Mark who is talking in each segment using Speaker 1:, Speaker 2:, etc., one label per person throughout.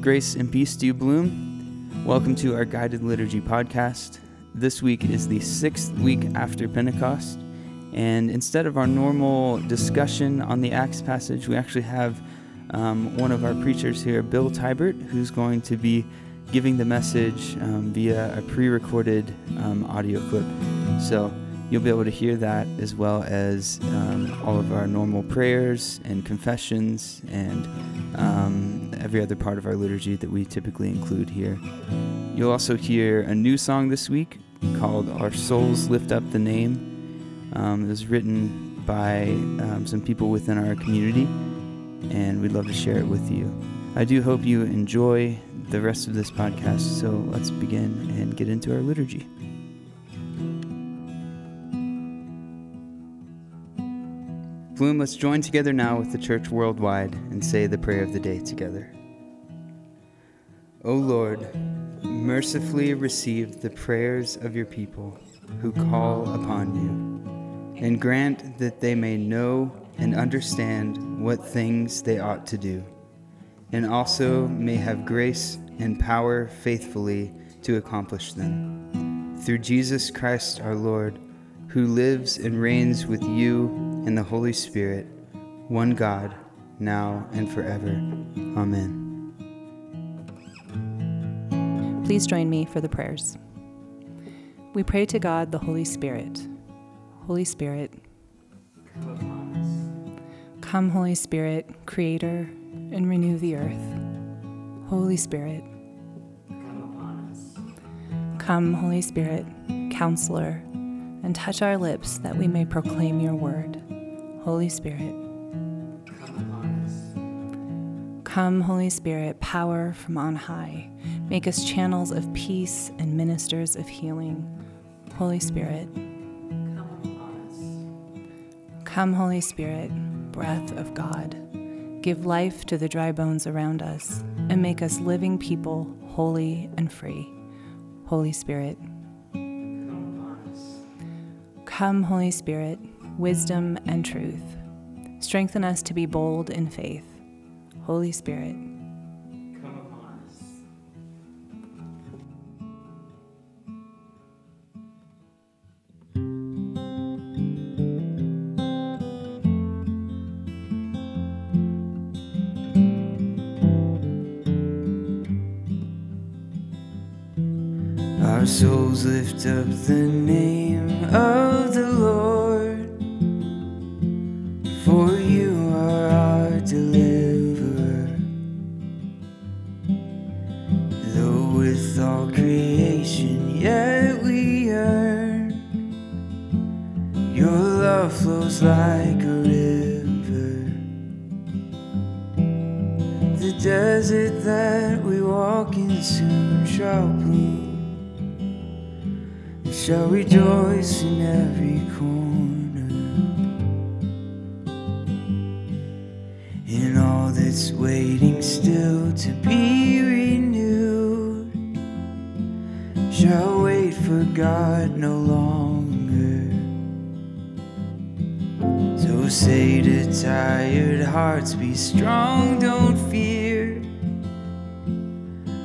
Speaker 1: Grace and peace to you, Bloom. Welcome to our guided liturgy podcast. This week is the sixth week after Pentecost, and instead of our normal discussion on the Acts passage, we actually have um, one of our preachers here, Bill Tybert, who's going to be giving the message um, via a pre recorded um, audio clip. So you'll be able to hear that as well as um, all of our normal prayers and confessions and um, every other part of our liturgy that we typically include here. You'll also hear a new song this week called Our Souls Lift Up the Name. Um, it was written by um, some people within our community, and we'd love to share it with you. I do hope you enjoy the rest of this podcast, so let's begin and get into our liturgy. Bloom, let's join together now with the church worldwide and say the prayer of the day together. O Lord, mercifully receive the prayers of your people who call upon you, and grant that they may know and understand what things they ought to do, and also may have grace and power faithfully to accomplish them. Through Jesus Christ our Lord, who lives and reigns with you and the Holy Spirit, one God, now and forever. Amen.
Speaker 2: Please join me for the prayers. We pray to God, the Holy Spirit. Holy Spirit, come, Holy Spirit, Creator, and renew the earth. Holy Spirit, come upon us. come, Holy Spirit, Counselor, and touch our lips that we may proclaim your word. Holy Spirit. Come, upon us. Come, Holy Spirit, power from on high. Make us channels of peace and ministers of healing. Holy Spirit. Come upon us. Come, Holy Spirit, breath of God. Give life to the dry bones around us and make us living people, holy and free. Holy Spirit. Come, Holy Spirit, wisdom, and truth. Strengthen us to be bold in faith. Holy Spirit.
Speaker 1: Our souls lift up the name like a river. The desert that we walk in soon shall bloom. We shall rejoice in every corner. In all that's waiting still to be renewed, shall wait for God no longer. Say to tired hearts, Be strong, don't fear.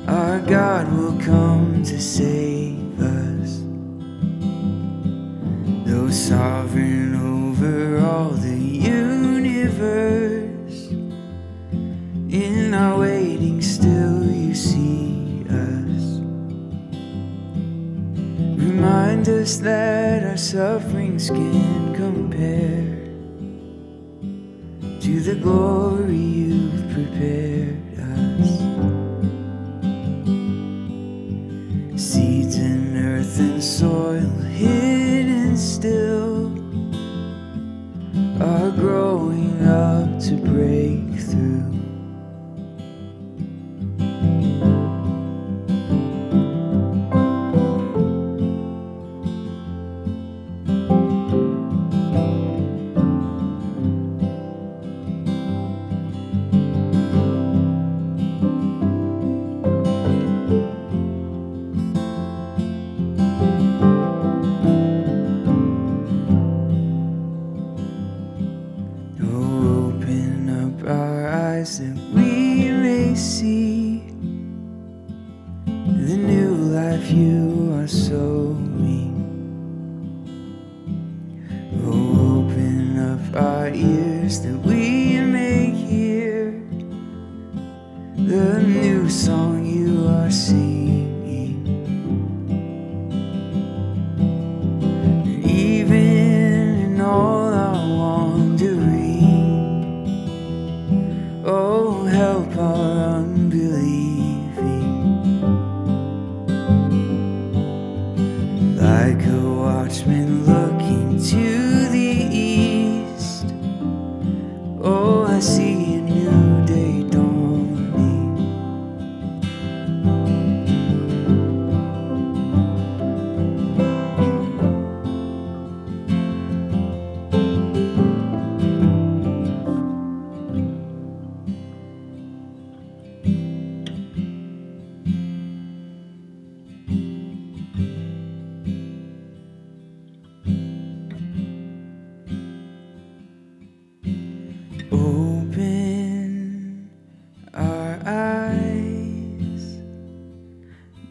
Speaker 1: Our God will come to save us. Though sovereign over all the universe, in our waiting, still you see us. Remind us that our sufferings can compare are growing up to break through. The new life you are sowing. Oh, open up our ears that we may hear the new song you are singing.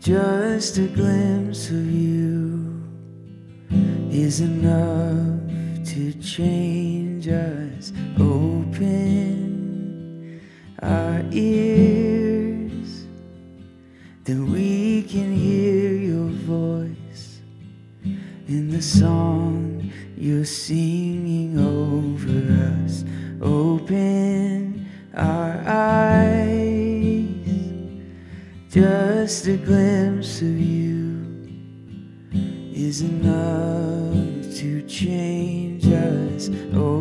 Speaker 1: Just a glimpse of you is enough to change us. Open our ears, change us.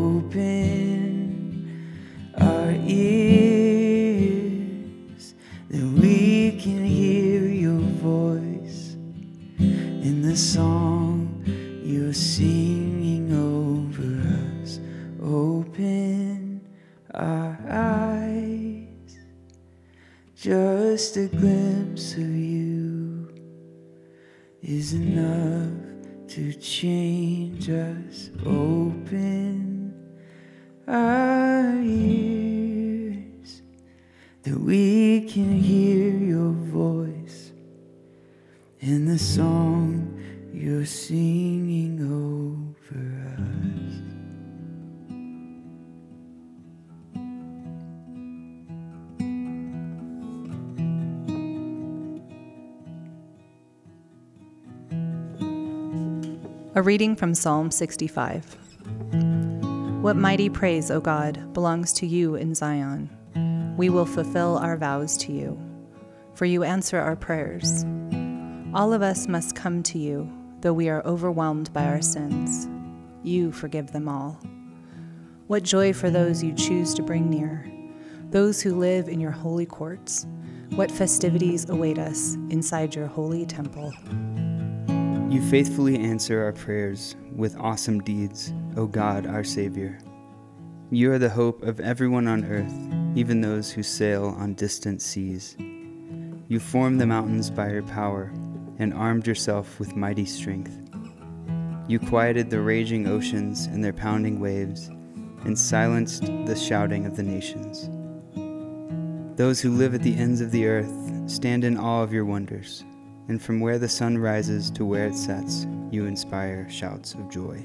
Speaker 1: In the song you're singing over us. A
Speaker 2: reading from Psalm 65. What mighty praise, O God, belongs to you in Zion. We will fulfill our vows to you, for you answer our prayers. All of us must come to you, though we are overwhelmed by our sins. You forgive them all. What joy for those you choose to bring near, those who live in your holy courts. What festivities await us inside your holy temple.
Speaker 1: You faithfully answer our prayers with awesome deeds, O God, our Savior. You are the hope of everyone on earth, even those who sail on distant seas. You formed the mountains by your power and armed yourself with mighty strength. You quieted the raging oceans and their pounding waves and silenced the shouting of the nations. Those who live at the ends of the earth stand in awe of your wonders, and from where the sun rises to where it sets, you inspire shouts of joy.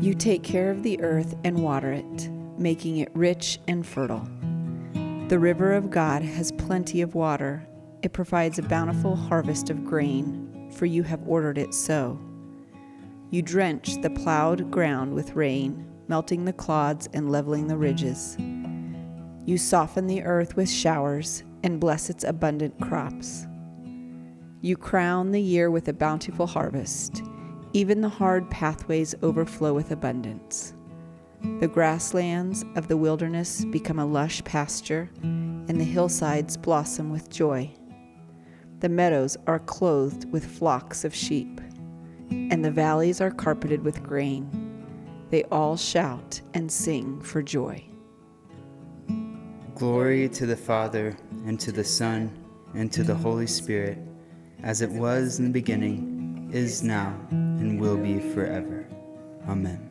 Speaker 3: You take care of the earth and water it, making it rich and fertile. The river of God has plenty of water. It provides a bountiful harvest of grain, for you have ordered it so. You drench the plowed ground with rain, melting the clods and leveling the ridges. You soften the earth with showers and bless its abundant crops. You crown the year with a bountiful harvest. Even the hard pathways overflow with abundance. The grasslands of the wilderness become a lush pasture, and the hillsides blossom with joy. The meadows are clothed with flocks of sheep, and the valleys are carpeted with grain. They all shout and sing for joy.
Speaker 1: Glory to the Father, and to the Son, and to the Holy Spirit, as it was in the beginning, is now, and will be forever. Amen.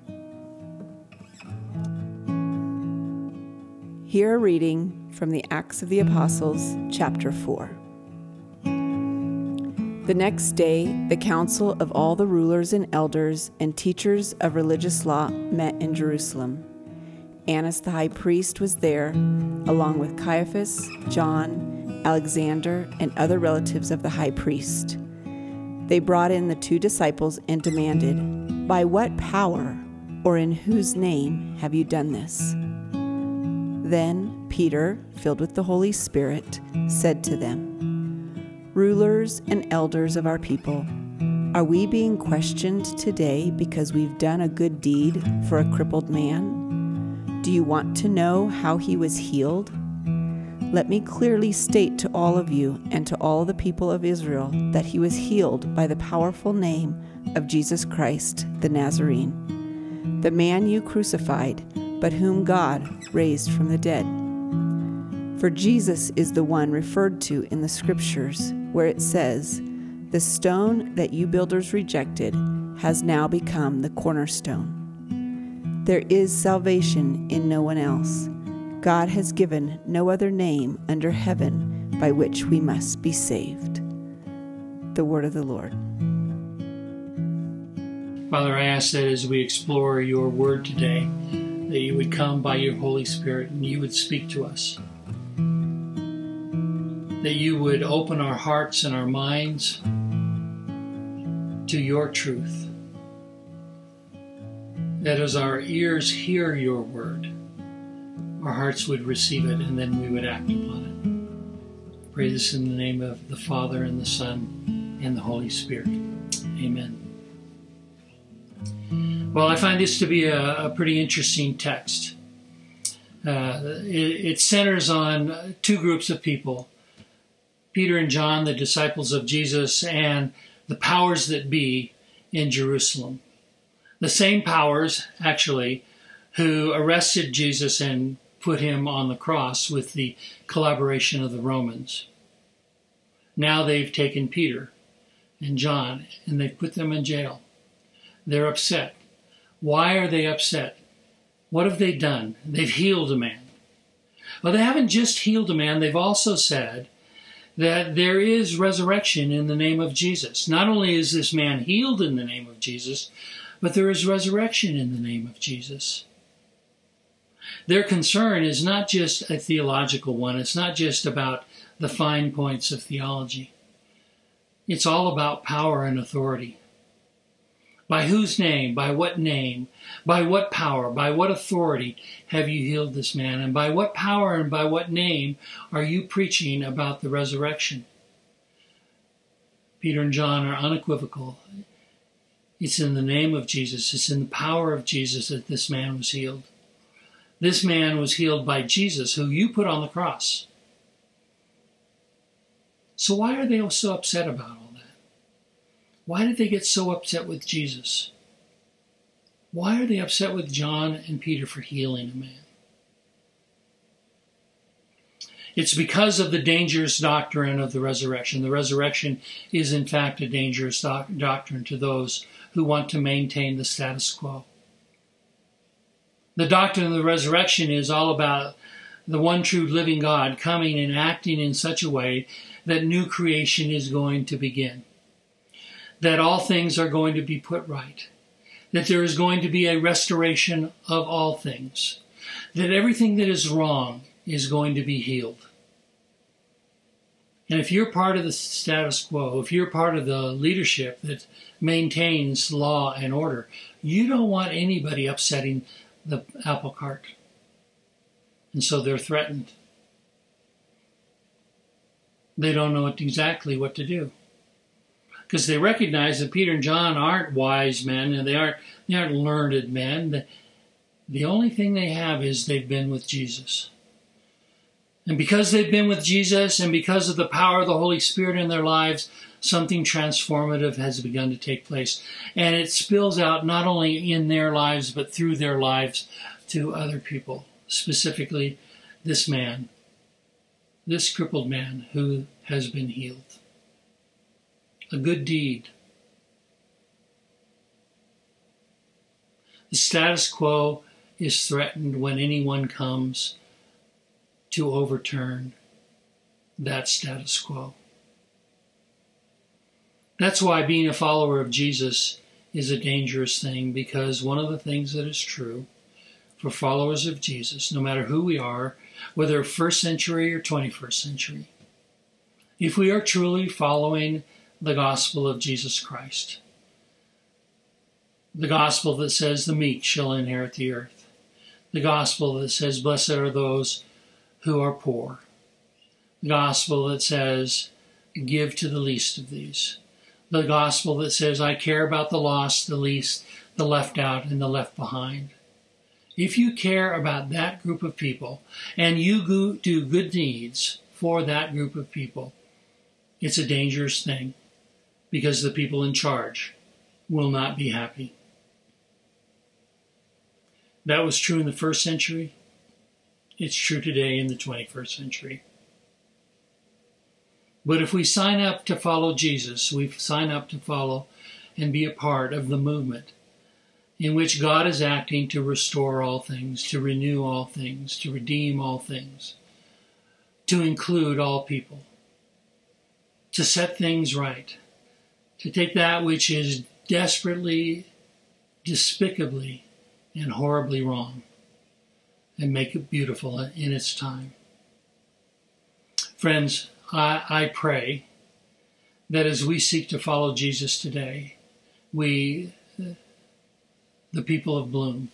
Speaker 3: Hear a reading from the Acts of the Apostles, chapter 4. The next day, the council of all the rulers and elders and teachers of religious law met in Jerusalem. Annas the high priest was there, along with Caiaphas, John, Alexander, and other relatives of the high priest. They brought in the two disciples and demanded, By what power or in whose name have you done this? Then Peter, filled with the Holy Spirit, said to them, rulers and elders of our people, are we being questioned today because we've done a good deed for a crippled man? Do you want to know how he was healed? Let me clearly state to all of you and to all the people of Israel that he was healed by the powerful name of Jesus Christ the Nazarene, the man you crucified, but whom God raised from the dead. For Jesus is the one referred to in the scriptures where it says, The stone that you builders rejected has now become the cornerstone. There is salvation in no one else. God has given no other name under heaven by which we must be saved. The word of the Lord.
Speaker 4: Father, I ask that as we explore your word today, that you would come by your Holy Spirit and you would speak to us that you would open our hearts and our minds to your truth. That as our ears hear your word, our hearts would receive it and then we would act upon it. Pray this in the name of the Father and the Son and the Holy Spirit. Amen. Well, I find this to be a, a pretty interesting text. Uh, it, it centers on two groups of people Peter and John, the disciples of Jesus, and the powers that be in Jerusalem. The same powers, actually, who arrested Jesus and put him on the cross with the collaboration of the Romans. Now they've taken Peter and John and they've put them in jail. They're upset. Why are they upset? What have they done? They've healed a man. Well, they haven't just healed a man, they've also said that there is resurrection in the name of Jesus. Not only is this man healed in the name of Jesus, but there is resurrection in the name of Jesus. Their concern is not just a theological one, it's not just about the fine points of theology. It's all about power and authority. By whose name, by what name, by what power, by what authority have you healed this man? And by what power and by what name are you preaching about the resurrection? Peter and John are unequivocal. It's in the name of Jesus, it's in the power of Jesus that this man was healed. This man was healed by Jesus, who you put on the cross. So, why are they so upset about all why did they get so upset with Jesus? Why are they upset with John and Peter for healing a man? It's because of the dangerous doctrine of the resurrection. The resurrection is, in fact, a dangerous doc- doctrine to those who want to maintain the status quo. The doctrine of the resurrection is all about the one true living God coming and acting in such a way that new creation is going to begin that all things are going to be put right, that there is going to be a restoration of all things, that everything that is wrong is going to be healed. And if you're part of the status quo, if you're part of the leadership that maintains law and order, you don't want anybody upsetting the apple cart. And so they're threatened. They don't know exactly what to do because they recognize that Peter and John aren't wise men and they aren't they aren't learned men. The, the only thing they have is they've been with Jesus. And because they've been with Jesus and because of the power of the Holy Spirit in their lives, something transformative has begun to take place. And it spills out not only in their lives, but through their lives to other people, specifically this man, this crippled man who has been healed a good deed. The status quo is threatened when anyone comes to overturn that status quo. That's why being a follower of Jesus is a dangerous thing because one of the things that is true for followers of Jesus, no matter who we are, whether first century or 21st century, if we are truly following the gospel of Jesus Christ, the gospel that says the meek shall inherit the earth, the gospel that says blessed are those who are poor, the gospel that says give to the least of these, the gospel that says I care about the lost, the least, the left out, and the left behind. If you care about that group of people and you do good deeds for that group of people, it's a dangerous thing because the people in charge will not be happy. That was true in the first century. It's true today in the 21st century. But if we sign up to follow Jesus, we sign up to follow and be a part of the movement in which God is acting to restore all things, to renew all things, to redeem all things, to include all people, to set things right, to take that which is desperately, despicably, and horribly wrong and make it beautiful in its time. Friends, I, I pray that as we seek to follow Jesus today, we, the people of Bloom,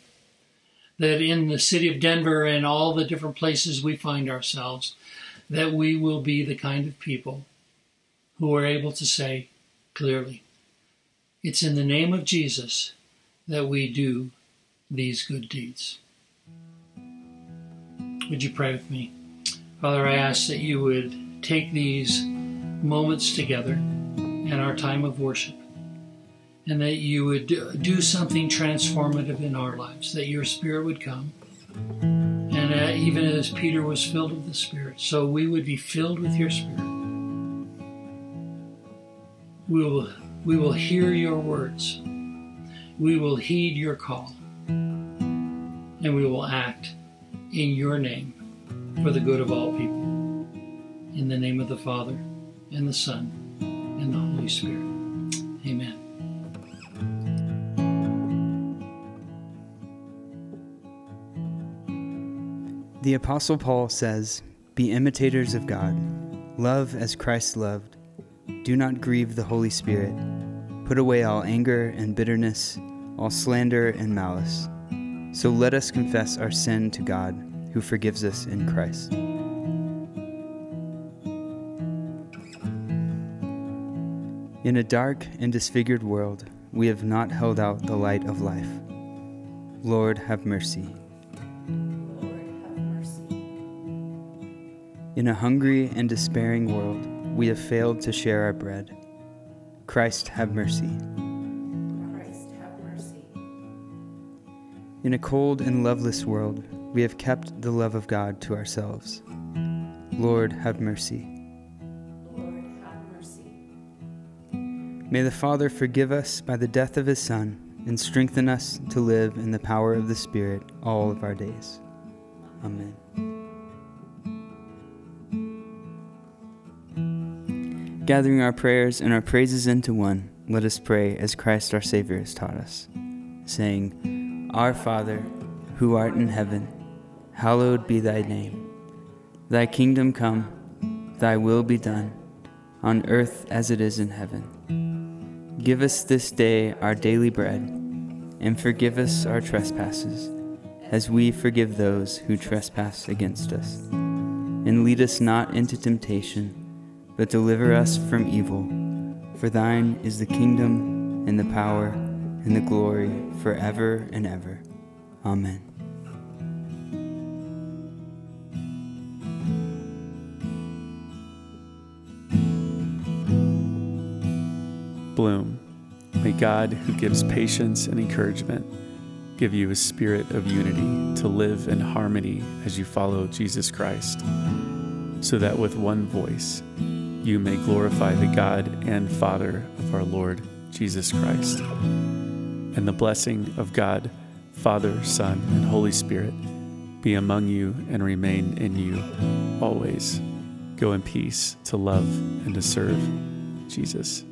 Speaker 4: that in the city of Denver and all the different places we find ourselves, that we will be the kind of people who are able to say clearly, it's in the name of Jesus that we do these good deeds. Would you pray with me? Father, I ask that you would take these moments together in our time of worship and that you would do something transformative in our lives, that your Spirit would come. And even as Peter was filled with the Spirit, so we would be filled with your Spirit. We will, we will hear your words. We will heed your call and we will act in your name for the good of all people. In the name of the Father, and the Son, and the Holy Spirit. Amen.
Speaker 1: The Apostle Paul says, Be imitators of God, love as Christ loved, do not grieve the Holy Spirit, put away all anger and bitterness, all slander and malice so let us confess our sin to God, who forgives us in Christ. In a dark and disfigured world, we have not held out the light of life. Lord, have mercy. In a hungry and despairing world, we have failed to share our bread. Christ, have mercy. Christ, have mercy. In a cold and loveless world, we have kept the love of God to ourselves. Lord, have mercy. Lord, have mercy. May the Father forgive us by the death of his Son and strengthen us to live in the power of the Spirit all of our days. Amen. Gathering our prayers and our praises into one, let us pray as Christ our Savior has taught us, saying, our Father, who art in heaven, hallowed be thy name. Thy kingdom come, thy will be done, on earth as it is in heaven. Give us this day our daily bread, and forgive us our trespasses, as we forgive those who trespass against us. And lead us not into temptation, but deliver us from evil. For thine is the kingdom, and the power, and the glory forever and ever. Amen.
Speaker 5: Bloom. May God, who gives patience and encouragement, give you a spirit of unity to live in harmony as you follow Jesus Christ, so that with one voice you may glorify the God and Father of our Lord Jesus Christ and the blessing of God, Father, Son, and Holy Spirit be among you and remain in you always. Go in peace to love and to serve Jesus.